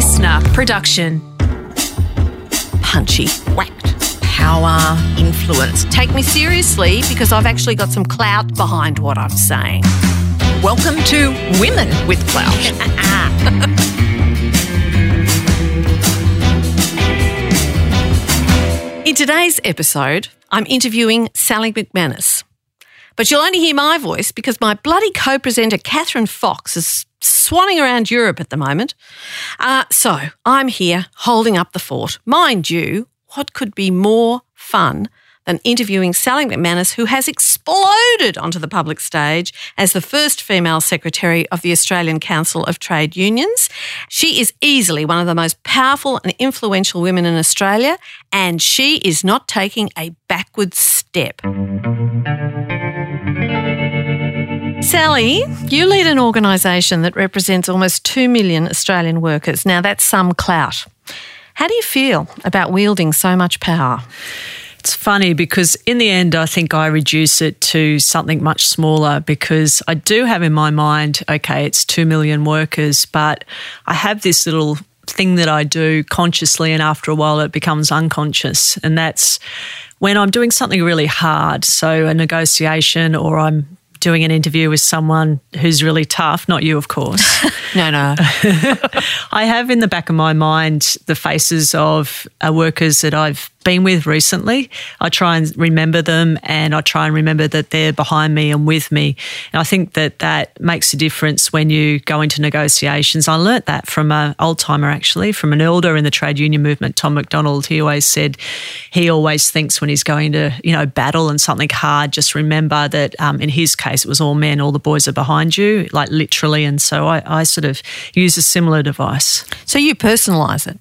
listener production. Punchy, whacked, power, influence. Take me seriously because I've actually got some clout behind what I'm saying. Welcome to Women with Clout. In today's episode, I'm interviewing Sally McManus. But you'll only hear my voice because my bloody co presenter, Catherine Fox, is swanning around Europe at the moment. Uh, so I'm here holding up the fort. Mind you, what could be more fun than interviewing Sally McManus, who has exploded onto the public stage as the first female secretary of the Australian Council of Trade Unions. She is easily one of the most powerful and influential women in Australia, and she is not taking a backward step. Sally, you lead an organisation that represents almost 2 million Australian workers. Now, that's some clout. How do you feel about wielding so much power? It's funny because in the end, I think I reduce it to something much smaller because I do have in my mind, okay, it's 2 million workers, but I have this little thing that I do consciously, and after a while, it becomes unconscious. And that's when I'm doing something really hard. So, a negotiation, or I'm doing an interview with someone who's really tough, not you, of course. no, no. I have in the back of my mind the faces of uh, workers that I've been with recently. I try and remember them and I try and remember that they're behind me and with me. And I think that that makes a difference when you go into negotiations. I learnt that from an old timer actually, from an elder in the trade union movement, Tom McDonald. He always said he always thinks when he's going to, you know, battle and something hard, just remember that um, in his case, it was all men, all the boys are behind you, like literally. And so I, I sort of use a similar device. So you personalise it?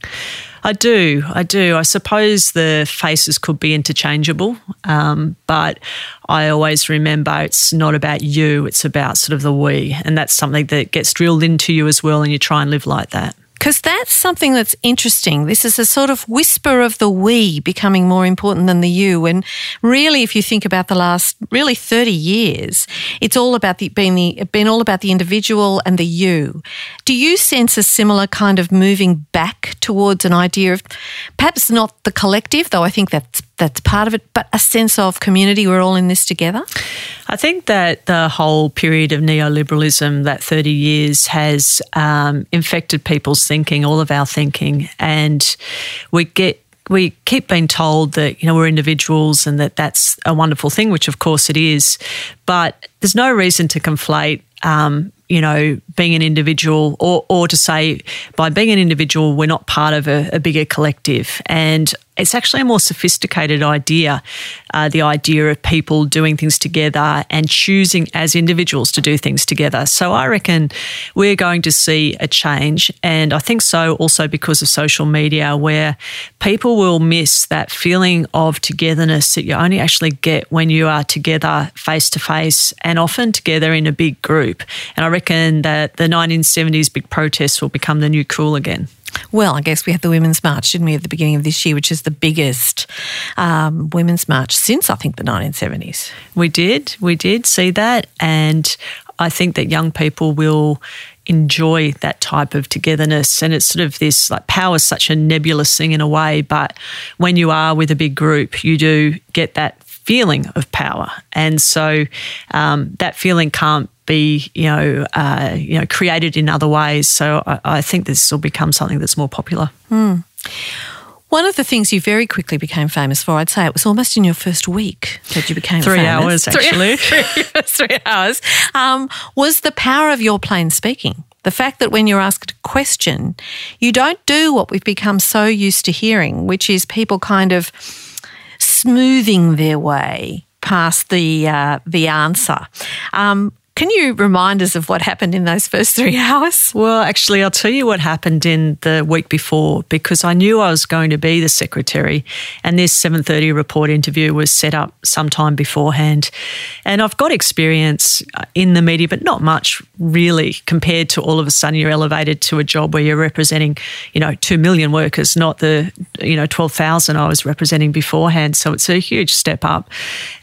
I do. I do. I suppose the faces could be interchangeable, um, but I always remember it's not about you, it's about sort of the we. And that's something that gets drilled into you as well, and you try and live like that. Because that's something that's interesting. This is a sort of whisper of the we becoming more important than the you. And really, if you think about the last really 30 years, it's all about the being the been all about the individual and the you. Do you sense a similar kind of moving back towards an idea of perhaps not the collective, though I think that's that's part of it, but a sense of community. We're all in this together. I think that the whole period of neoliberalism, that 30 years, has um, infected people's thinking, all of our thinking, and we get we keep being told that you know we're individuals and that that's a wonderful thing, which of course it is, but there's no reason to conflate. Um, you know, being an individual, or, or to say by being an individual, we're not part of a, a bigger collective. And it's actually a more sophisticated idea uh, the idea of people doing things together and choosing as individuals to do things together. So I reckon we're going to see a change. And I think so also because of social media, where people will miss that feeling of togetherness that you only actually get when you are together face to face and often together in a big group. And I reckon that the 1970s big protests will become the new cool again. Well, I guess we had the Women's March, didn't we, at the beginning of this year, which is the biggest um, Women's March since, I think, the 1970s. We did. We did see that. And I think that young people will enjoy that type of togetherness. And it's sort of this like power is such a nebulous thing in a way, but when you are with a big group, you do get that feeling of power. And so um, that feeling can't be, you know, uh, you know, created in other ways. So I, I, think this will become something that's more popular. Mm. One of the things you very quickly became famous for, I'd say it was almost in your first week that you became three famous. hours actually, three, three hours, um, was the power of your plain speaking. The fact that when you're asked a question, you don't do what we've become so used to hearing, which is people kind of smoothing their way past the uh, the answer. Um, can you remind us of what happened in those first three hours? Well, actually, I'll tell you what happened in the week before because I knew I was going to be the secretary, and this 7:30 report interview was set up sometime beforehand. And I've got experience uh, in the media, but not much really compared to all of a sudden you're elevated to a job where you're representing, you know, two million workers, not the you know 12,000 I was representing beforehand. So it's a huge step up.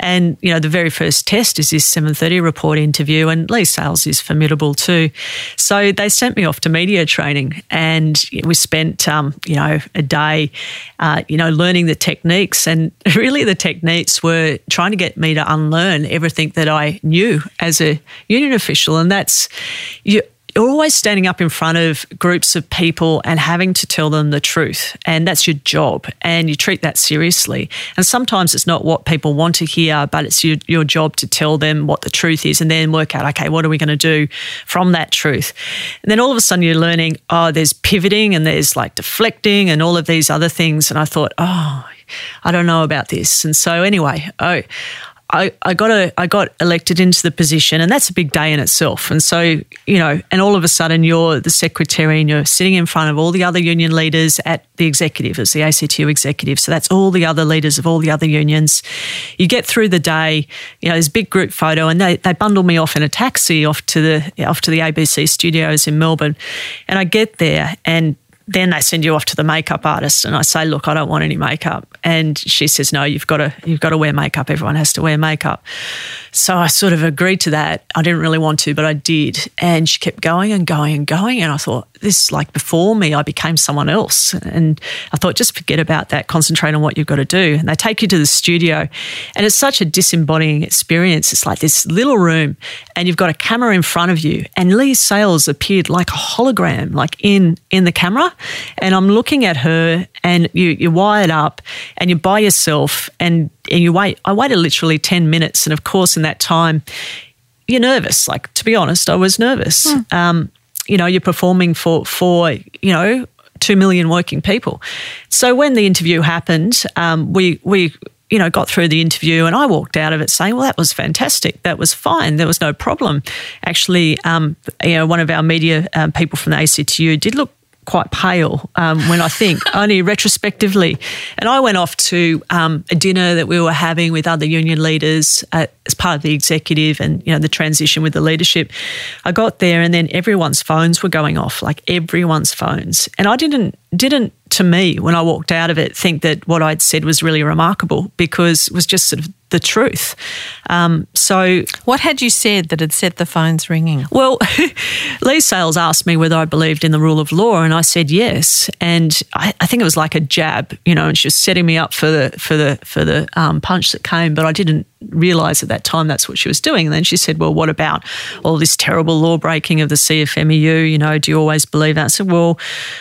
And you know, the very first test is this 7:30 report interview And Leigh Sales is formidable too. So they sent me off to media training, and we spent, um, you know, a day, uh, you know, learning the techniques. And really, the techniques were trying to get me to unlearn everything that I knew as a union official, and that's you you're always standing up in front of groups of people and having to tell them the truth. And that's your job. And you treat that seriously. And sometimes it's not what people want to hear, but it's your, your job to tell them what the truth is and then work out, okay, what are we going to do from that truth? And then all of a sudden you're learning, oh, there's pivoting and there's like deflecting and all of these other things. And I thought, oh, I don't know about this. And so anyway, oh, I, I got a I got elected into the position, and that's a big day in itself. And so, you know, and all of a sudden you're the secretary and you're sitting in front of all the other union leaders at the executive, as the ACTU executive. So that's all the other leaders of all the other unions. You get through the day, you know, there's a big group photo, and they, they bundle me off in a taxi off to the off to the ABC studios in Melbourne. And I get there and then they send you off to the makeup artist and I say, look, I don't want any makeup. And she says, no, you've got to, you've got to wear makeup. Everyone has to wear makeup. So I sort of agreed to that. I didn't really want to, but I did. And she kept going and going and going. And I thought, this like before me, I became someone else. And I thought, just forget about that, concentrate on what you've got to do. And they take you to the studio, and it's such a disembodying experience. It's like this little room, and you've got a camera in front of you. And Leigh Sales appeared like a hologram, like in in the camera. And I'm looking at her, and you you're wired up, and you're by yourself, and and you wait. I waited literally ten minutes, and of course, in that time, you're nervous. Like to be honest, I was nervous. Hmm. Um, you know, you're performing for for you know two million working people. So when the interview happened, um, we we you know got through the interview, and I walked out of it saying, "Well, that was fantastic. That was fine. There was no problem." Actually, um, you know, one of our media um, people from the ACTU did look quite pale um, when I think, only retrospectively. And I went off to um, a dinner that we were having with other union leaders at, as part of the executive and, you know, the transition with the leadership. I got there and then everyone's phones were going off, like everyone's phones. And I didn't, didn't to me, when I walked out of it, think that what I'd said was really remarkable because it was just sort of the truth. Um, so, what had you said that had set the phones ringing? Well, Leigh Sales asked me whether I believed in the rule of law, and I said yes. And I, I think it was like a jab, you know, and she was setting me up for the for the for the um, punch that came, but I didn't realize at that time that's what she was doing. And then she said, "Well, what about all this terrible law breaking of the CFMEU? You know, do you always believe that?" I said, "Well,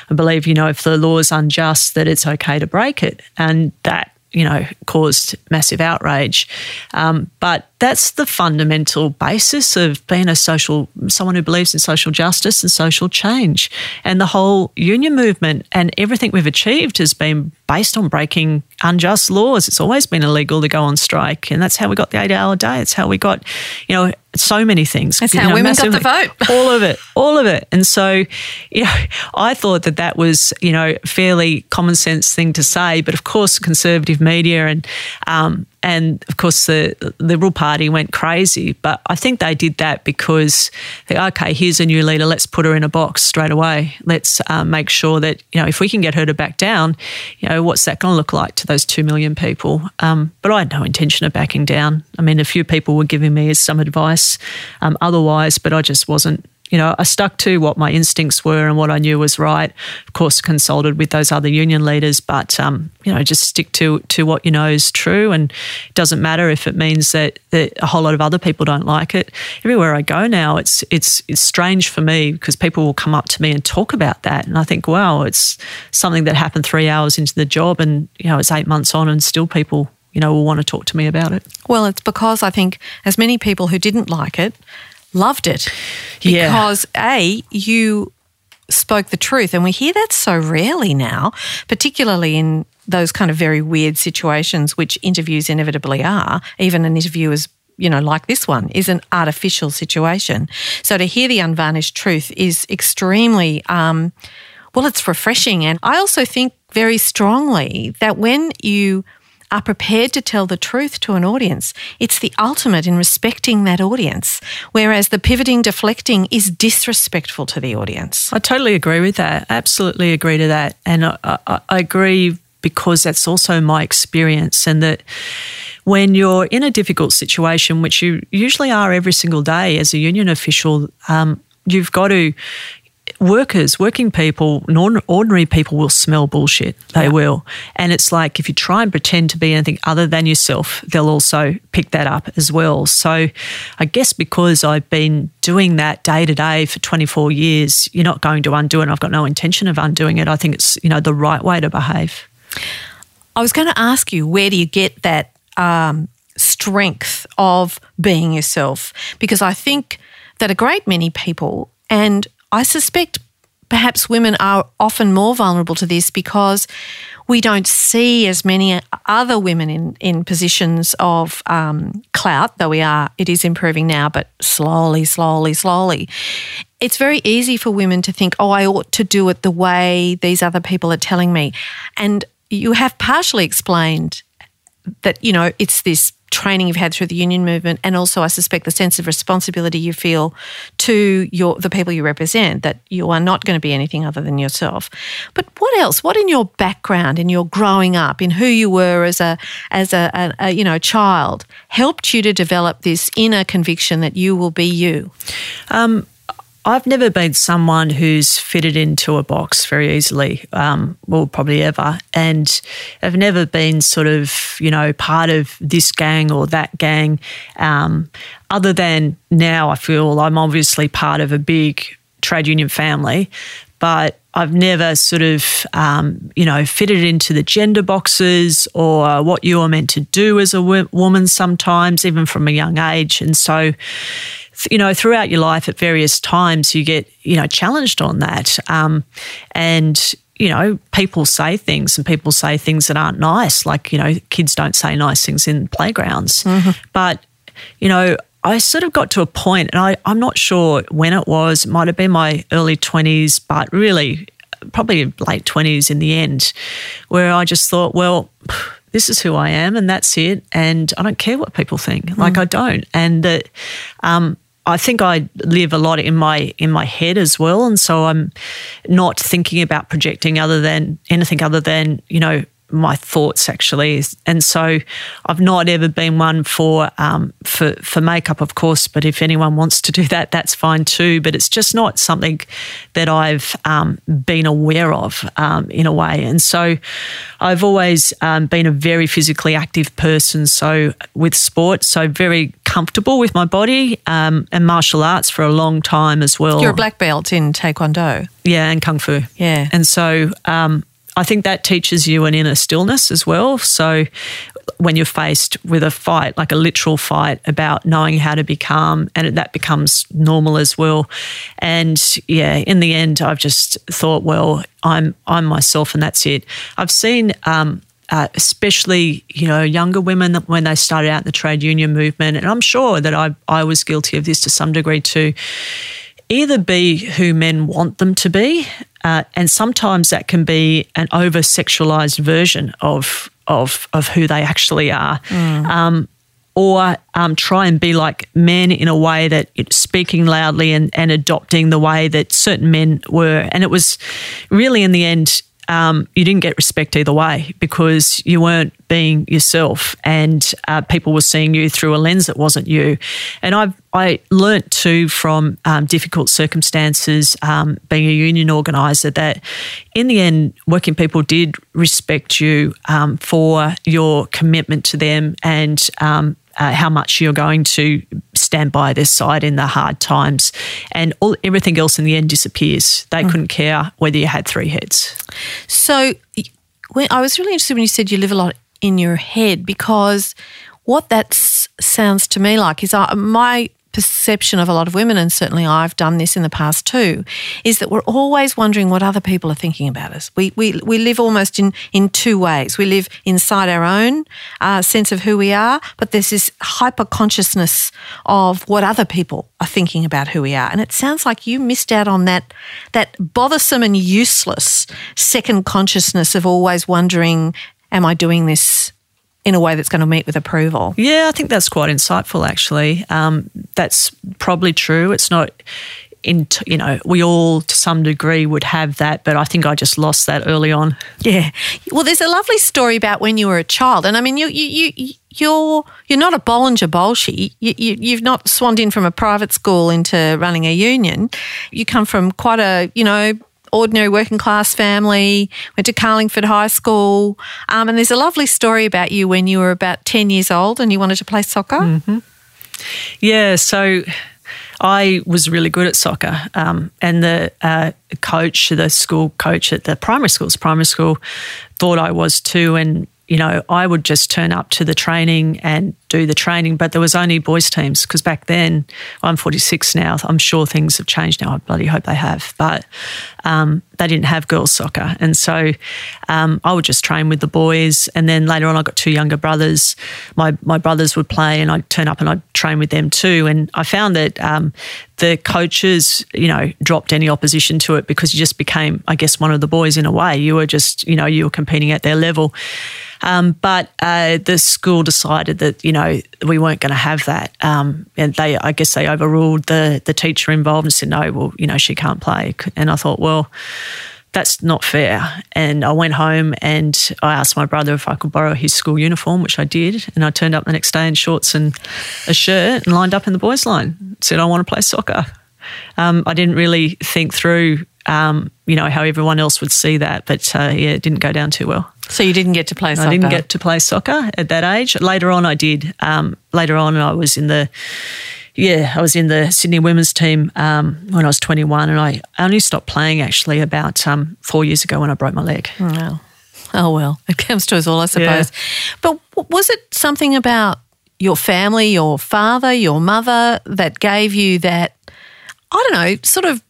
I believe, you know, if the law is unjust, that it's okay to break it, and that." you know, caused massive outrage. Um, but that's the fundamental basis of being a social, someone who believes in social justice and social change. And the whole union movement and everything we've achieved has been based on breaking unjust laws. It's always been illegal to go on strike. And that's how we got the eight hour day. It's how we got, you know, so many things. That's how you know, women got the vote. all of it, all of it. And so, you know, I thought that that was, you know, fairly common sense thing to say. But of course, conservative media and um, and of course, the Liberal Party went crazy. But I think they did that because, they, okay, here's a new leader. Let's put her in a box straight away. Let's um, make sure that, you know, if we can get her to back down, you know, what's that going to look like to those 2 million people? Um, but I had no intention of backing down. I mean, a few people were giving me some advice um, otherwise, but I just wasn't you know, I stuck to what my instincts were and what I knew was right. Of course, consulted with those other union leaders, but um, you know, just stick to to what you know is true, and it doesn't matter if it means that, that a whole lot of other people don't like it. Everywhere I go now, it's it's it's strange for me because people will come up to me and talk about that, and I think, wow, it's something that happened three hours into the job, and you know, it's eight months on, and still people you know will want to talk to me about it. Well, it's because I think as many people who didn't like it loved it. Because yeah. a you spoke the truth and we hear that so rarely now particularly in those kind of very weird situations which interviews inevitably are. Even an interview is you know like this one is an artificial situation. So to hear the unvarnished truth is extremely um, well it's refreshing. And i also think very strongly that when you are prepared to tell the truth to an audience. It's the ultimate in respecting that audience, whereas the pivoting, deflecting is disrespectful to the audience. I totally agree with that. Absolutely agree to that. And I, I, I agree because that's also my experience, and that when you're in a difficult situation, which you usually are every single day as a union official, um, you've got to workers, working people, non ordinary people will smell bullshit. They yeah. will. And it's like if you try and pretend to be anything other than yourself, they'll also pick that up as well. So I guess because I've been doing that day to day for 24 years, you're not going to undo it. I've got no intention of undoing it. I think it's, you know, the right way to behave. I was going to ask you, where do you get that um, strength of being yourself? Because I think that a great many people, and I suspect perhaps women are often more vulnerable to this because we don't see as many other women in, in positions of um, clout, though we are, it is improving now, but slowly, slowly, slowly. It's very easy for women to think, oh, I ought to do it the way these other people are telling me. And you have partially explained that, you know, it's this training you've had through the union movement, and also I suspect the sense of responsibility you feel to your the people you represent that you are not going to be anything other than yourself. But what else? What in your background, in your growing up, in who you were as a as a, a, a you know child, helped you to develop this inner conviction that you will be you? Um, I've never been someone who's fitted into a box very easily, um, well, probably ever. And I've never been sort of, you know, part of this gang or that gang. Um, other than now, I feel I'm obviously part of a big trade union family, but I've never sort of, um, you know, fitted into the gender boxes or what you are meant to do as a woman sometimes, even from a young age. And so, you know, throughout your life at various times, you get, you know, challenged on that. Um, and, you know, people say things and people say things that aren't nice. Like, you know, kids don't say nice things in playgrounds. Mm-hmm. But, you know, I sort of got to a point, and I, I'm not sure when it was, it might have been my early 20s, but really probably late 20s in the end, where I just thought, well, this is who I am and that's it. And I don't care what people think. Mm. Like, I don't. And that, um, I think I live a lot in my in my head as well, and so I'm not thinking about projecting other than anything other than you know my thoughts actually. And so I've not ever been one for um, for for makeup, of course. But if anyone wants to do that, that's fine too. But it's just not something that I've um, been aware of um, in a way. And so I've always um, been a very physically active person. So with sport, so very comfortable with my body um, and martial arts for a long time as well. You're a black belt in Taekwondo. Yeah, and Kung Fu. Yeah. And so um, I think that teaches you an inner stillness as well. So when you're faced with a fight, like a literal fight, about knowing how to be calm, and that becomes normal as well. And yeah, in the end, I've just thought, well, I'm I'm myself, and that's it. I've seen. Um, uh, especially you know younger women when they started out in the trade union movement, and I'm sure that I I was guilty of this to some degree too. Either be who men want them to be, uh, and sometimes that can be an over sexualized version of, of, of who they actually are. Mm. Um, or um, try and be like men in a way that speaking loudly and, and adopting the way that certain men were. And it was really, in the end, um, you didn't get respect either way because you weren't being yourself and uh, people were seeing you through a lens that wasn't you. And I've I learnt too from um, difficult circumstances, um, being a union organiser, that in the end, working people did respect you um, for your commitment to them and um, uh, how much you're going to stand by their side in the hard times, and all everything else in the end disappears. They mm. couldn't care whether you had three heads. So, when, I was really interested when you said you live a lot in your head because what that sounds to me like is uh, my perception of a lot of women, and certainly I've done this in the past too, is that we're always wondering what other people are thinking about us. We, we, we live almost in, in two ways. We live inside our own uh, sense of who we are, but there's this hyper consciousness of what other people are thinking about who we are. And it sounds like you missed out on that, that bothersome and useless second consciousness of always wondering, am I doing this in a way that's going to meet with approval. Yeah, I think that's quite insightful, actually. Um, that's probably true. It's not in you know we all to some degree would have that, but I think I just lost that early on. Yeah. Well, there's a lovely story about when you were a child, and I mean, you you you. You're you're not a Bollinger Bolshe. You, you, you've not swanned in from a private school into running a union. You come from quite a you know ordinary working class family, went to Carlingford High School. Um, and there's a lovely story about you when you were about 10 years old and you wanted to play soccer. Mm-hmm. Yeah, so I was really good at soccer, um, and the uh, coach, the school coach at the primary schools, primary school, thought I was too, and you know, I would just turn up to the training and do the training, but there was only boys teams because back then, I'm 46 now. I'm sure things have changed now. I bloody hope they have, but um, they didn't have girls soccer, and so um, I would just train with the boys. And then later on, I got two younger brothers. My my brothers would play, and I'd turn up and I'd train with them too. And I found that um, the coaches, you know, dropped any opposition to it because you just became, I guess, one of the boys in a way. You were just, you know, you were competing at their level. Um, but uh, the school decided that you know we weren't going to have that, um, and they I guess they overruled the the teacher involved and said no, well you know she can't play, and I thought well that's not fair. And I went home and I asked my brother if I could borrow his school uniform, which I did. And I turned up the next day in shorts and a shirt and lined up in the boys' line. Said I want to play soccer. Um, I didn't really think through, um, you know, how everyone else would see that, but uh, yeah, it didn't go down too well. So you didn't get to play soccer? I didn't get to play soccer at that age. Later on, I did. Um, later on, I was in the yeah, I was in the Sydney women's team um, when I was 21, and I only stopped playing actually about um, four years ago when I broke my leg. Oh, oh well, it comes to us all, I suppose. Yeah. But was it something about your family, your father, your mother that gave you that, I don't know, sort of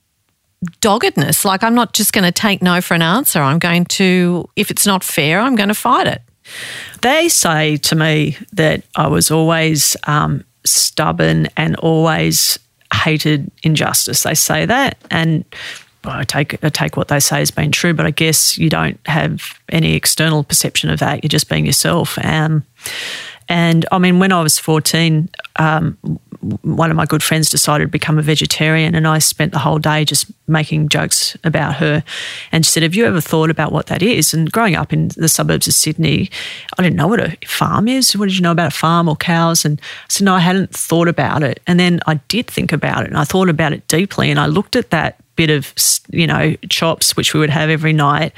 doggedness? Like, I'm not just going to take no for an answer. I'm going to, if it's not fair, I'm going to fight it. They say to me that I was always um, stubborn and always hated injustice. They say that, and well, I take I take what they say as being true, but I guess you don't have any external perception of that. You're just being yourself. Um, and I mean, when I was 14, um, one of my good friends decided to become a vegetarian, and I spent the whole day just making jokes about her. And she said, Have you ever thought about what that is? And growing up in the suburbs of Sydney, I didn't know what a farm is. What did you know about a farm or cows? And I said, No, I hadn't thought about it. And then I did think about it, and I thought about it deeply, and I looked at that bit of you know chops which we would have every night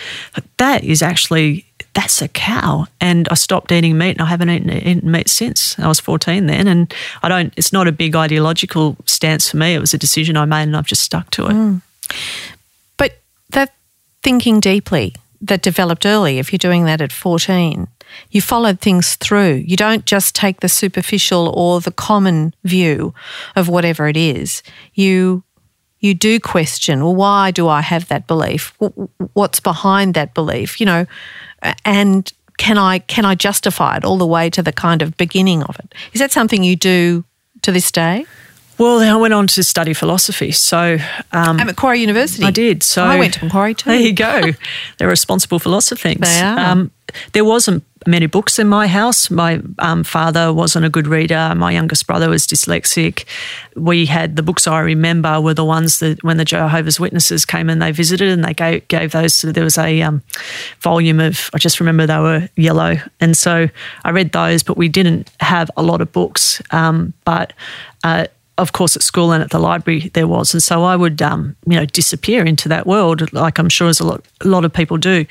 that is actually that's a cow. And I stopped eating meat and I haven't eaten, eaten, meat since. I was 14 then. And I don't, it's not a big ideological stance for me. It was a decision I made and I've just stuck to it. Mm. But that thinking deeply that developed early, if you're doing that at 14, you followed things through. You don't just take the superficial or the common view of whatever it is. You you do question, well, why do I have that belief? What's behind that belief? You know, and can I can I justify it all the way to the kind of beginning of it? Is that something you do to this day? Well, I went on to study philosophy. So um, at Macquarie University, I did. So I went to Macquarie too. There you go. They're responsible for lots of things. They are. Um, there wasn't many books in my house. My um, father wasn't a good reader. My youngest brother was dyslexic. We had the books I remember were the ones that when the Jehovah's Witnesses came and they visited and they gave, gave those. There was a um, volume of, I just remember they were yellow. And so I read those, but we didn't have a lot of books. Um, but uh, of course, at school and at the library there was, and so I would, um, you know, disappear into that world, like I'm sure as a lot, a lot of people do.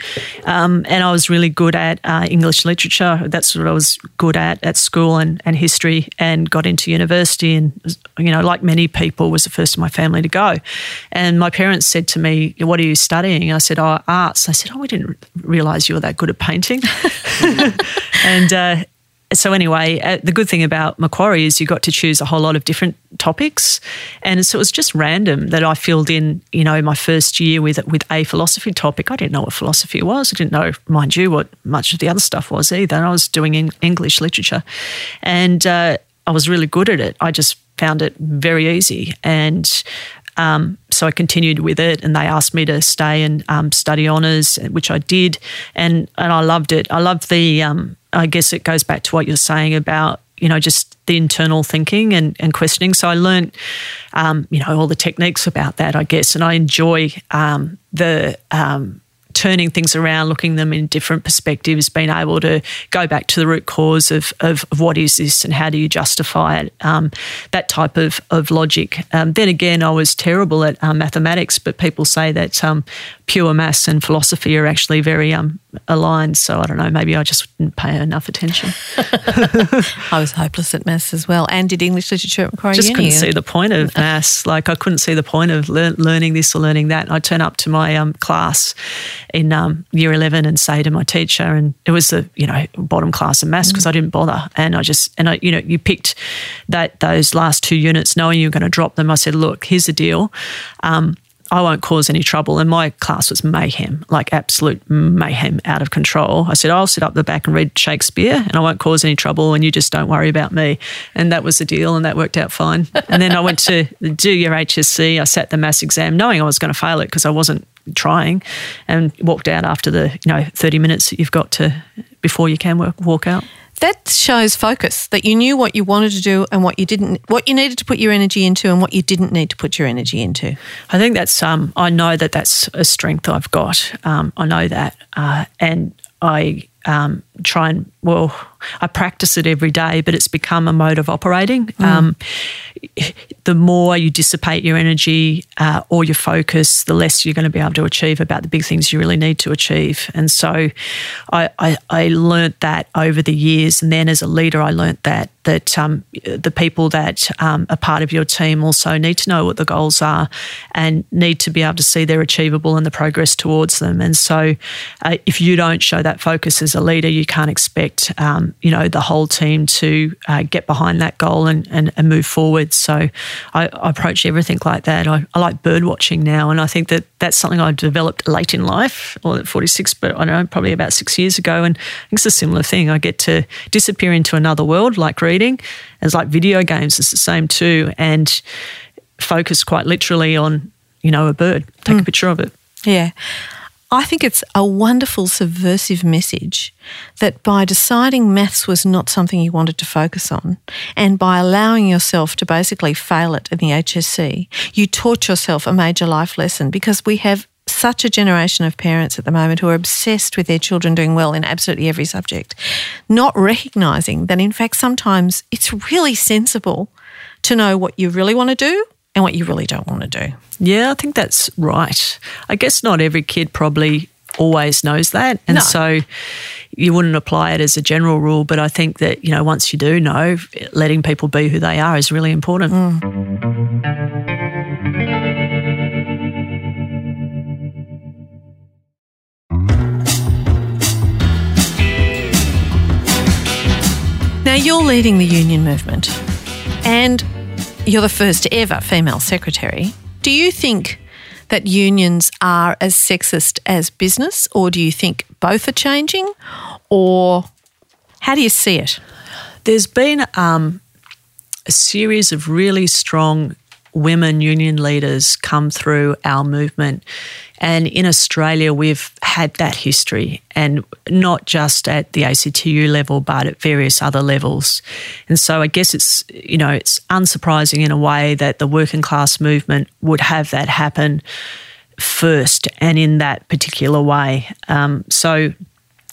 Um, and I was really good at uh, English literature. That's what I was good at at school and, and history, and got into university. And you know, like many people, was the first in my family to go. And my parents said to me, "What are you studying?" I said, "Oh, arts." I said, "Oh, we didn't realise you were that good at painting." and uh, so anyway, uh, the good thing about Macquarie is you got to choose a whole lot of different topics, and so it was just random that I filled in, you know, my first year with with a philosophy topic. I didn't know what philosophy was. I didn't know, mind you, what much of the other stuff was either. I was doing English literature, and uh, I was really good at it. I just found it very easy, and um, so I continued with it, and they asked me to stay and um, study honours, which I did, and and I loved it. I loved the. Um, I guess it goes back to what you're saying about you know, just the internal thinking and, and questioning. So I learned, um, you know, all the techniques about that, I guess, and I enjoy um, the um, turning things around, looking them in different perspectives, being able to go back to the root cause of, of, of what is this and how do you justify it, um, that type of, of logic. Um, then again, I was terrible at um, mathematics, but people say that um, pure maths and philosophy are actually very um, aligned. So I don't know, maybe I just didn't pay enough attention. I was hopeless at maths as well and did English literature at Macquarie just Uni. couldn't see the point of maths. Like I couldn't see the point of lear- learning this or learning that. I'd turn up to my um, class in um, year 11 and say to my teacher, and it was the, you know, bottom class of maths because I didn't bother. And I just, and I, you know, you picked that, those last two units knowing you were going to drop them. I said, look, here's the deal. Um, I won't cause any trouble. And my class was mayhem, like absolute mayhem, out of control. I said, I'll sit up the back and read Shakespeare and I won't cause any trouble and you just don't worry about me. And that was the deal and that worked out fine. and then I went to do your HSC. I sat the maths exam knowing I was going to fail it because I wasn't trying and walked out after the, you know, 30 minutes that you've got to before you can work, walk out. That shows focus that you knew what you wanted to do and what you didn't, what you needed to put your energy into and what you didn't need to put your energy into. I think that's um, I know that that's a strength I've got. Um, I know that, uh, and I um, try and well, I practice it every day, but it's become a mode of operating. Um, the more you dissipate your energy uh, or your focus, the less you're going to be able to achieve about the big things you really need to achieve. And so, I, I, I learnt that over the years, and then as a leader, I learnt that that um, the people that um, are part of your team also need to know what the goals are and need to be able to see they're achievable and the progress towards them. And so, uh, if you don't show that focus as a leader, you can't expect um, you know the whole team to uh, get behind that goal and, and, and move forward. So, I, I, approach everything like that. I, I like bird watching now, and I think that that's something I developed late in life, or at 46, but I know probably about six years ago. And it's a similar thing. I get to disappear into another world, like reading. It's like video games, it's the same too. And focus quite literally on, you know, a bird, take a picture of it. Yeah. I think it's a wonderful subversive message that by deciding maths was not something you wanted to focus on, and by allowing yourself to basically fail it in the HSC, you taught yourself a major life lesson because we have such a generation of parents at the moment who are obsessed with their children doing well in absolutely every subject, not recognizing that in fact sometimes it's really sensible to know what you really want to do and what you really don't want to do. Yeah, I think that's right. I guess not every kid probably always knows that. And No. so you wouldn't apply it as a general rule, but I think that, you know, once you do know, letting people be who they are is really important. Mm. Now, you're leading the union movement and you're the first ever female secretary. Do you think that unions are as sexist as business, or do you think both are changing, or how do you see it? There's been um, a series of really strong women union leaders come through our movement. And in Australia, we've had that history, and not just at the ACTU level, but at various other levels. And so I guess it's, you know, it's unsurprising in a way that the working class movement would have that happen first and in that particular way. Um, so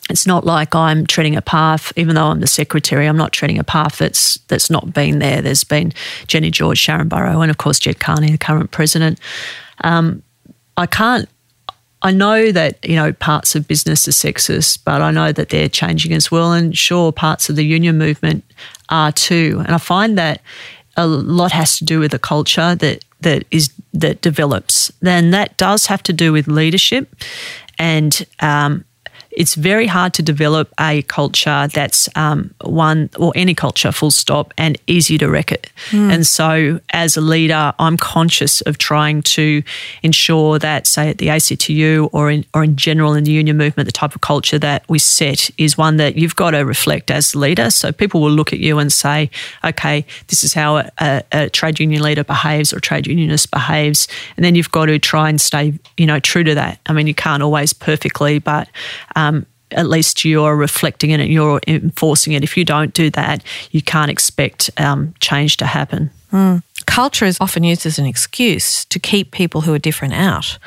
it's not like I'm treading a path, even though I'm the secretary, I'm not treading a path that's that's not been there. There's been Jenny George, Sharon Burrow, and of course Ged Kearney, the current president. Um, I can't. I know that you know parts of business are sexist, but I know that they're changing as well, and sure, parts of the union movement are too. And I find that a lot has to do with the culture that that is that develops. Then that does have to do with leadership, and um, it's very hard to develop a culture that's um, one or any culture, full stop, and easy to wreck it. And so, as a leader, I'm conscious of trying to ensure that, say, at the ACTU or in or in general in the union movement, the type of culture that we set is one that you've got to reflect as the leader. So people will look at you and say, "Okay, this is how a, a, a trade union leader behaves or a trade unionist behaves," and then you've got to try and stay, you know, true to that. I mean, you can't always perfectly, but um, at least you're reflecting in it and you're enforcing it. If you don't do that, you can't expect um, change to happen. Mm. Culture is often used as an excuse to keep people who are different out.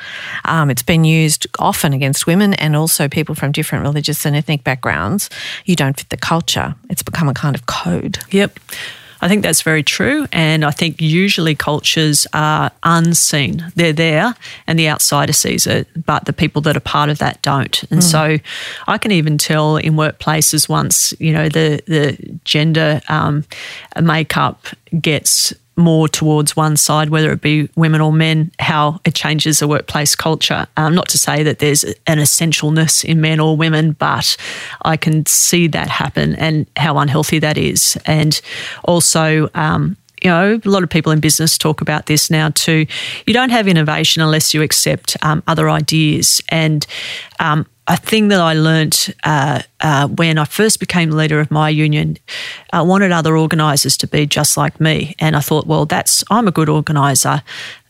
Um, it's been used often against women and also people from different religious and ethnic backgrounds. You don't fit the culture. It's become a kind of code. Yep. I think that's very true. And I think usually cultures are unseen. They're there and the outsider sees it, but the people that are part of that don't. And mm. so I can even tell in workplaces once, you know, the, the gender um, makeup gets more towards one side, whether it be women or men, how it changes the workplace culture. Um, not to say that there's an essentialness in men or women, but I can see that happen and how unhealthy that is. And also, um, you know, a lot of people in business talk about this now too. You don't have innovation unless you accept um, other ideas. And um, a thing that I learnt uh, uh, when I first became leader of my union, I wanted other organisers to be just like me, and I thought, well, that's I'm a good organiser.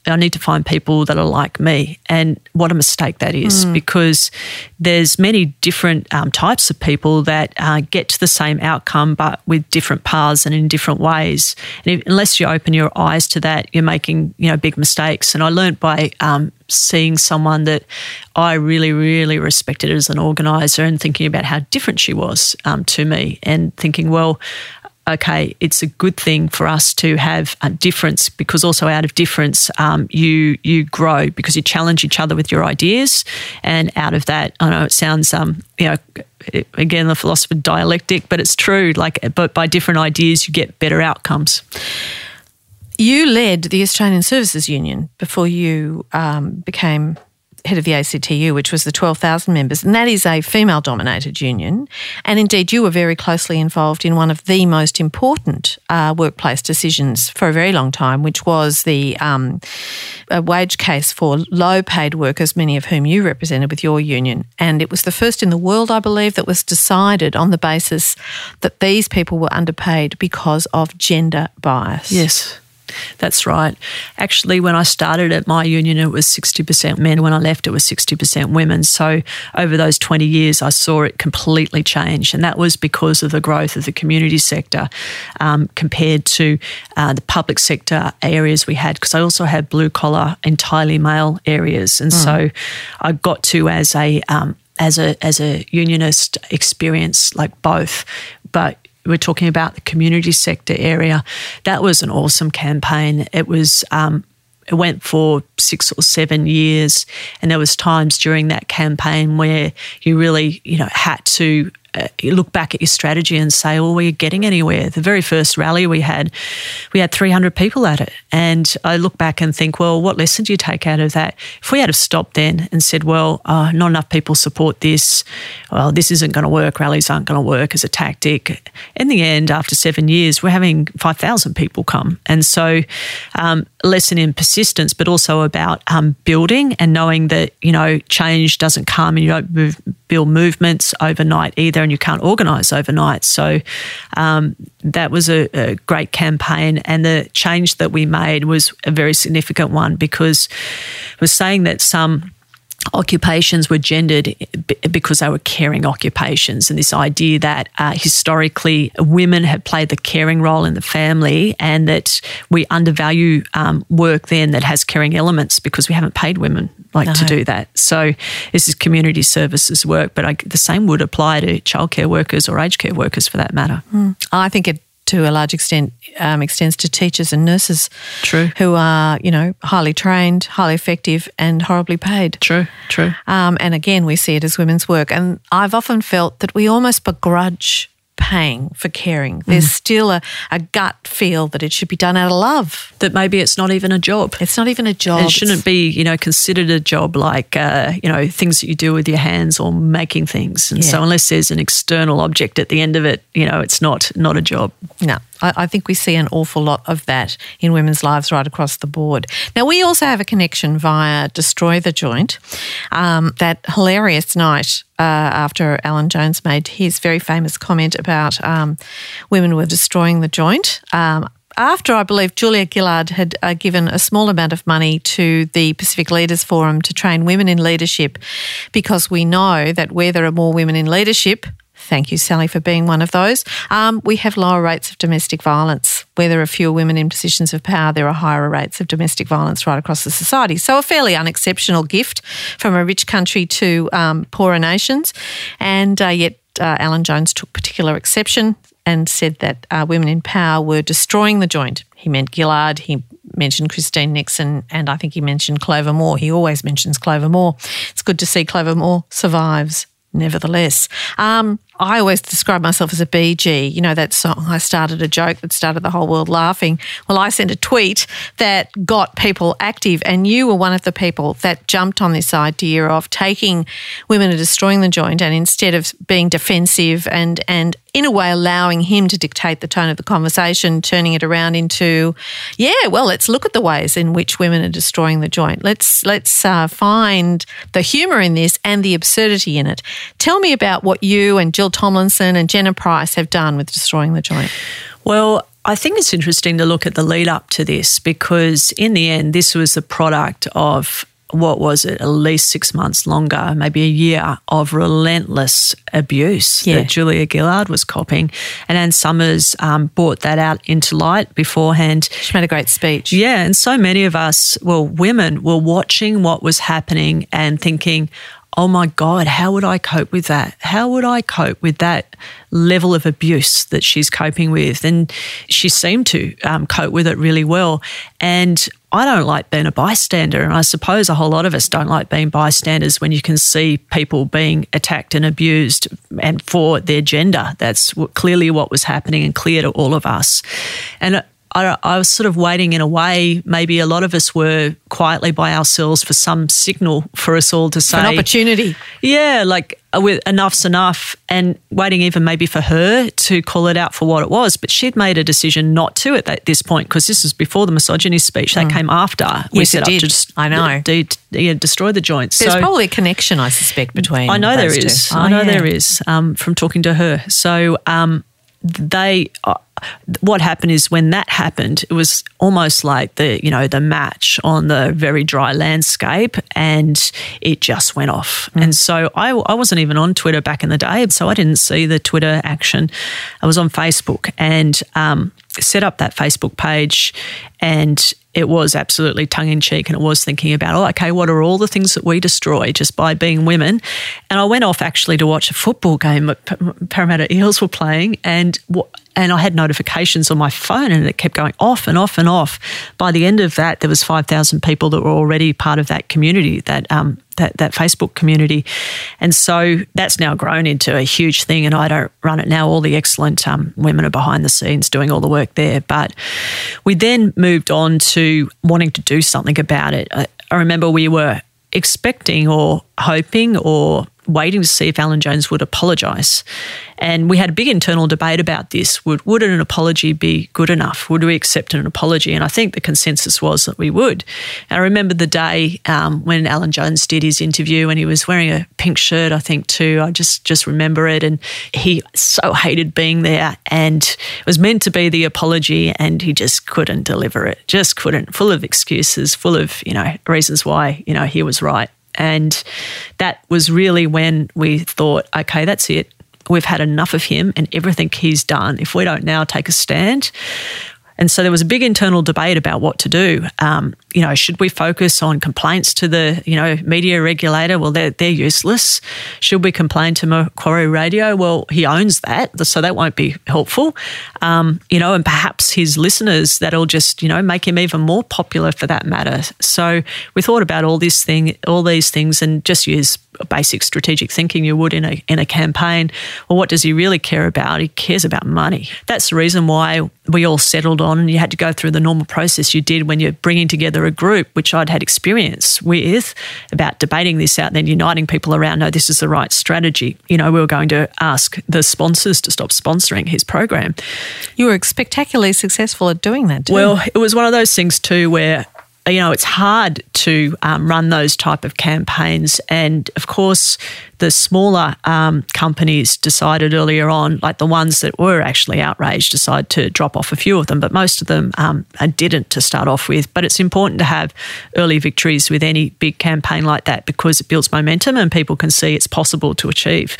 I need to find people that are like me. And what a mistake that is mm. because there's many different um, types of people that uh, get to the same outcome but with different paths and in different ways. And if, unless you open your eyes to that, you're making you know big mistakes. And I learned by um, seeing someone that I really, really respected as an organizer and thinking about how different she was um, to me and thinking, well, okay, it's a good thing for us to have a difference because also out of difference, um, you you grow because you challenge each other with your ideas, and out of that, I know it sounds um, you know again the philosopher dialectic, but it's true. Like, but by different ideas, you get better outcomes. You led the Australian Services Union before you um, became head of the ACTU, which was the 12,000 members, and that is a female dominated union. And indeed, you were very closely involved in one of the most important uh, workplace decisions for a very long time, which was the um, wage case for low paid workers, many of whom you represented with your union. And it was the first in the world, I believe, that was decided on the basis that these people were underpaid because of gender bias. Yes. That's right. Actually, when I started at my union, it was 60% men. When I left, it was 60% women. So over those 20 years, I saw it completely change. And that was because of the growth of the community sector um, compared to uh, the public sector areas we had. Because I also had blue collar, entirely male areas. And mm. so I got to, as a um, as a as a unionist experience like both but we're talking about the community sector area. That was an awesome campaign. It was um, it went for six or seven years, and there was times during that campaign where you really, you know, had to look back at your strategy and say, well, we're getting anywhere. The very first rally we had, we had 300 people at it. And I look back and think, well, what lesson do you take out of that? If we had have stopped then and said, well, uh, not enough people support this, well, this isn't going to work, rallies aren't going to work as a tactic. In the end, after seven years, we're having 5,000 people come. And so, um, lesson in persistence, but also about um, building and knowing that, you know, change doesn't come and you don't move, build movements overnight either and you can't organise overnight. So um, that was a, a, great campaign, and the change that we made was a very significant one because it was saying that some occupations were gendered because they were caring occupations, and this idea that uh, historically women have played the caring role in the family, and that we undervalue um, work then that has caring elements because we haven't paid women like no. to do that. So this is community services work, but I, the same would apply to childcare workers or aged care workers for that matter. Mm. I think it to a large extent um, extends to teachers and nurses. True. Who are, you know, highly trained, highly effective, and horribly paid. True, true. Um, and again, we see it as women's work. And I've often felt that we almost begrudge paying for caring. There's mm. still a, a gut feel that it should be done out of love. That maybe it's not even a job. It's not even a job. It shouldn't be, you know, considered a job like, uh, you know, things that you do with your hands or making things. And yeah. so unless there's an external object at the end of it, you know, it's not not a job. No. I, I think we see an awful lot of that in women's lives right across the board. Now, we also have a connection via Destroy the Joint. Um, that hilarious night uh, after Alan Jones made his very famous comment about um, women were destroying the joint. Um, after I believe Julia Gillard had uh, given a small amount of money to the Pacific Leaders Forum to train women in leadership, because we know that where there are more women in leadership, Thank you, Sally, for being one of those. Um, we have lower rates of domestic violence. Where there are fewer women in positions of power, there are higher rates of domestic violence right across the society. So, a fairly unexceptional gift from a rich country to um, poorer nations. And uh, yet, uh, Alan Jones took particular exception and said that uh, women in power were destroying the joint. He meant Gillard, he mentioned Christine Nixon, and I think he mentioned Clover Moore. He always mentions Clover Moore. It's good to see Clover Moore survives nevertheless. Um, I always describe myself as a Bee Gee. You know, that song, I started a joke that started the whole world laughing. Well, I sent a tweet that got people active, and you were one of the people that jumped on this idea of taking women and destroying the joint, and instead of being defensive and, and in a way allowing him to dictate the tone of the conversation, turning it around into, yeah, well, let's look at the ways in which women are destroying the joint. Let's let's uh, find the humour in this and the absurdity in it. Tell me about what you and Jill Tomlinson and Jenna Price have done with destroying the joint? Well, I think it's interesting to look at the lead up to this because, in the end, this was the product of what was it, at least six months longer, maybe a year of relentless abuse yeah. that Julia Gillard was copying. And Anne Summers um, brought that out into light beforehand. She made a great speech. Yeah. And so many of us, well, women, were watching what was happening and thinking, oh my God, how would I cope with that? How would I cope with that level of abuse that she's coping with? And she seemed to um, cope with it really well. And I don't like being a bystander. And I suppose a whole lot of us don't like being bystanders when you can see people being attacked and abused and for their gender. That's clearly what was happening and clear to all of us. And I, I, was sort of waiting in a way. Maybe a lot of us were quietly by ourselves for some signal for us all to say an opportunity. Yeah, like uh, with enough's enough, and waiting even maybe for her to call it out for what it was. But she'd made a decision not to at that, this point because this was before the misogyny speech. That mm. came after yes, we set up did. to just, I know de- de- yeah, destroy the joints. There's so, probably a connection, I suspect, between. I know there is. Oh, I know yeah. there is um, from talking to her. So. Um, they uh, what happened is when that happened it was almost like the you know the match on the very dry landscape and it just went off mm. and so I, I wasn't even on twitter back in the day so i didn't see the twitter action i was on facebook and um, set up that facebook page and it was absolutely tongue in cheek and it was thinking about, oh, okay, what are all the things that we destroy just by being women? And I went off actually to watch a football game that Parramatta Eels were playing and and I had notifications on my phone and it kept going off and off and off. By the end of that, there was 5,000 people that were already part of that community, that, um, that, that Facebook community. And so that's now grown into a huge thing and I don't run it now. All the excellent um, women are behind the scenes doing all the work there. But we then moved on to wanting to do something about it. I, I remember we were expecting or hoping or waiting to see if Alan Jones would apologise. And we had a big internal debate about this. Would, would an apology be good enough? Would we accept an apology? And I think the consensus was that we would. And I remember the day um, when Alan Jones did his interview and he was wearing a pink shirt, I think, too. I just, just remember it. And he so hated being there. And it was meant to be the apology and he just couldn't deliver it. Just couldn't. Full of excuses, full of, you know, reasons why, you know, he was right. And that was really when we thought, okay, that's it. We've had enough of him and everything he's done. If we don't now take a stand, and so there was a big internal debate about what to do. Um, you know, should we focus on complaints to the, you know, media regulator? Well, they're, they're useless. Should we complain to Macquarie Radio? Well, he owns that, so that won't be helpful. Um, you know, and perhaps his listeners, that'll just, you know, make him even more popular for that matter. So we thought about all this thing, all these things and just use basic strategic thinking you would in a in a campaign. Well, what does he really care about? He cares about money. That's the reason why we all settled on. You had to go through the normal process you did when you're bringing together a group, which I'd had experience with about debating this out, and then uniting people around. No, this is the right strategy. You know, we were going to ask the sponsors to stop sponsoring his program. You were spectacularly successful at doing that. well, it was one of those things too where you know, it's hard to um, run those type of campaigns. And of course, the smaller um, companies decided earlier on, like the ones that were actually outraged, decided to drop off a few of them, but most of them um, didn't to start off with. But it's important to have early victories with any big campaign like that because it builds momentum and people can see it's possible to achieve.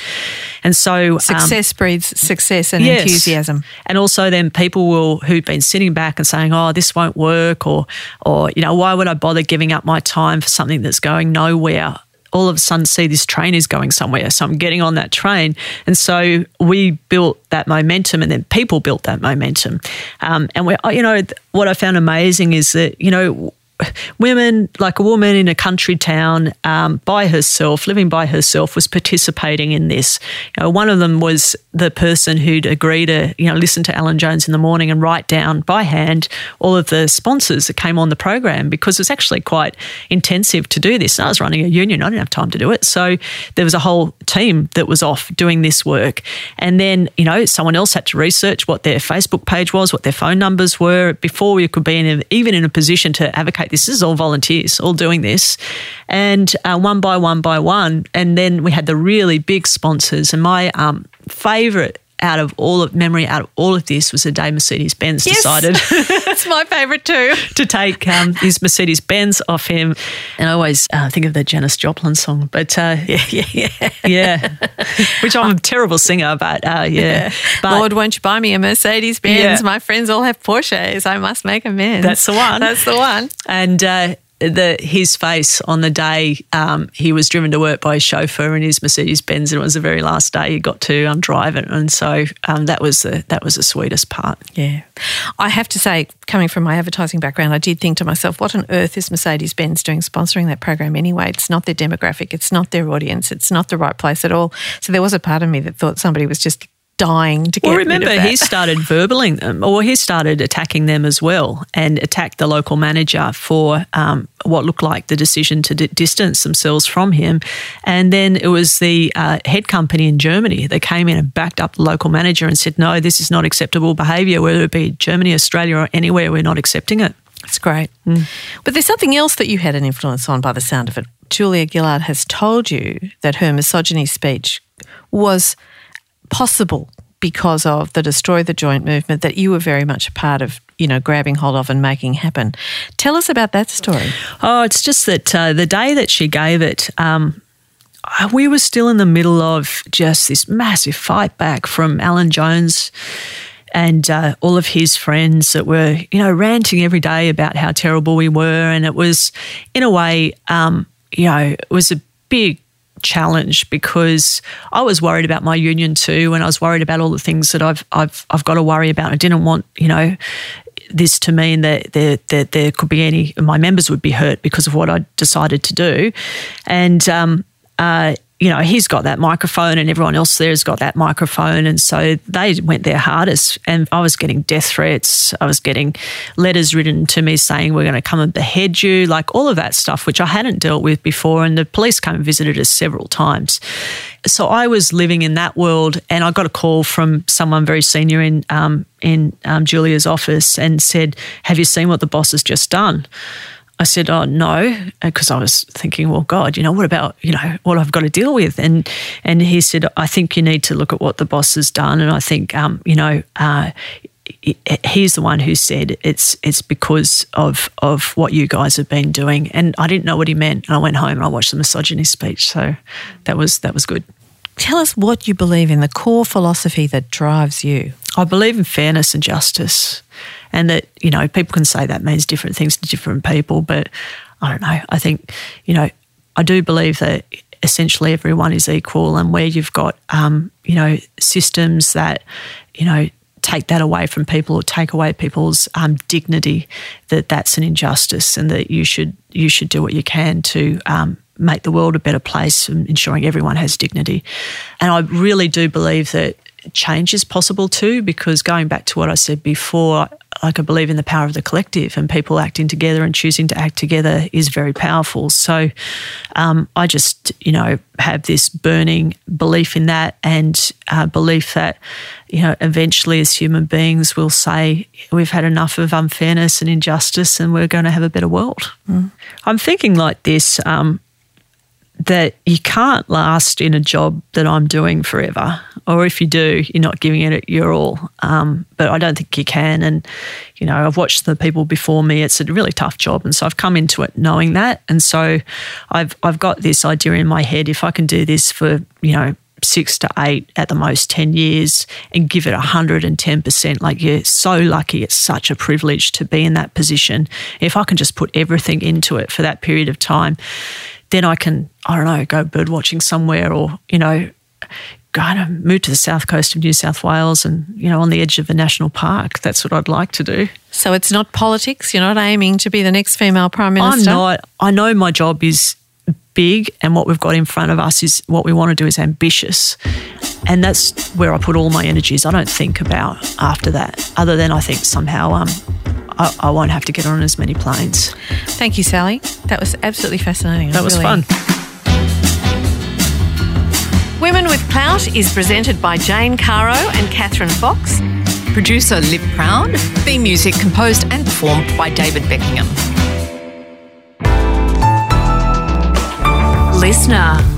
And so um, success breeds success and yes. enthusiasm. And also, then people will who've been sitting back and saying, "Oh, this won't work," or, or you know, why would I bother giving up my time for something that's going nowhere? all of a sudden see this train is going somewhere. So I'm getting on that train. And so we built that momentum and then people built that momentum. Um, and we, you know, what I found amazing is that, you know, women, like a woman in a country town um, by herself, living by herself, was participating in this. You know, one of them was the person who'd agree to, you know, listen to Alan Jones in the morning and write down by hand all of the sponsors that came on the program because it was actually quite intensive to do this. I was running a union, I didn't have time to do it. So there was a whole team that was off doing this work. And then, you know, someone else had to research what their Facebook page was, what their phone numbers were before we could be in even in a position to advocate this is all volunteers, all doing this. And uh, one by one by one. And then we had the really big sponsors. And my um, favourite out of all of memory out of all of this was the day Mercedes Benz yes. decided that's my favorite too to take um, his Mercedes Benz off him. And I always uh, think of the Janis Joplin song, but uh, yeah, yeah, yeah, yeah. Which I'm a terrible singer, but uh, yeah. But, Lord, won't you buy me a Mercedes Benz? Yeah. My friends all have Porsches. I must make amends. That's the one. That's the one. And uh, the his face on the day um, he was driven to work by his chauffeur in his Mercedes Benz, and it was the very last day he got to um, drive it, and so um, that was the that was the sweetest part. Yeah, I have to say, coming from my advertising background, I did think to myself, what on earth is Mercedes Benz doing sponsoring that program anyway? It's not their demographic, it's not their audience, it's not the right place at all. So there was a part of me that thought somebody was just dying to get. Well, remember, he started verbaling them, or he started attacking them as well, and attacked the local manager for um, what looked like the decision to d- distance themselves from him. And then it was the uh, head company in Germany that came in and backed up the local manager and said, "No, this is not acceptable behaviour. Whether it be Germany, Australia, or anywhere, we're not accepting it." It's great. Mm. But there's something else that you had an influence on by the sound of it. Julia Gillard has told you that her misogyny speech was possible because of the Destroy the Joint movement that you were very much a part of, you know, grabbing hold of and making happen. Tell us about that story. Oh, it's just that uh, the day that she gave it, um, we were still in the middle of just this massive fight back from Alan Jones and uh, all of his friends that were, you know, ranting every day about how terrible we were. And it was, in a way, um, you know, it was a big challenge because I was worried about my union too, and I was worried about all the things that I've I've I've got to worry about. I didn't want you know this to mean that there, there, there could be any my members would be hurt because of what I decided to do, and um, uh, you know, he's got that microphone and everyone else there has got that microphone. And so they went their hardest. And I was getting death threats. I was getting letters written to me saying, we're going to come and behead you, like all of that stuff, which I hadn't dealt with before. And the police came and visited us several times. So I was living in that world. And I got a call from someone very senior in, um, in um, Julia's office and said, Have you seen what the boss has just done? I said, "Oh no," because I was thinking, "Well, God, you know, what about you know what I've got to deal with?" And and he said, "I think you need to look at what the boss has done, and I think um, you know." Uh, he's the one who said it's it's because of of what you guys have been doing, and I didn't know what he meant. And I went home and I watched the misogyny speech, so that was that was good. Tell us what you believe in, the core philosophy that drives you. I believe in fairness and justice and that you know people can say that means different things to different people but i don't know. I think you know i do believe that essentially everyone is equal and where you've got um, you know systems that you know take that away from people or take away people's um, dignity that that's an injustice and that you should you should do what you can to um, make the world a better place and ensuring everyone has dignity. And I really do believe that change is possible too, because going back to what I said before, like I believe in the power of the collective and people acting together and choosing to act together is very powerful. So um, I just, you know, have this burning belief in that and uh, belief that, you know, eventually as human beings we'll say we've had enough of unfairness and injustice and we're going to have a better world. Mm. I'm thinking like this. Um, that you can't last in a job that I'm doing forever. Or if you do, you're not giving it your all. Um, but I don't think you can. And, you know, I've watched the people before me. It's a really tough job. And so I've come into it knowing that. And so I've, I've got this idea in my head if I can do this for, you know, six to eight at the most 10 years and give it 110%. Like you're so lucky. It's such a privilege to be in that position. If I can just put everything into it for that period of time, then I can, I don't know, go bird watching somewhere or, you know, go and move to the south coast of New South Wales and, you know, on the edge of a national park. That's what I'd like to do. So it's not politics? You're not aiming to be the next female Prime Minister? I'm not. I know my job is big and what we've got in front of us is what we want to do is ambitious. And that's where I put all my energies. I don't think about after that, other than I think somehow um, I, I, won't have to get on as many planes. Thank you, Sally. That was absolutely fascinating. That was really... fun. Women with Clout is presented by Jane Caro and Catherine Fox. Producer Liv Proud. Theme music composed and performed by David Beckingham. Listener.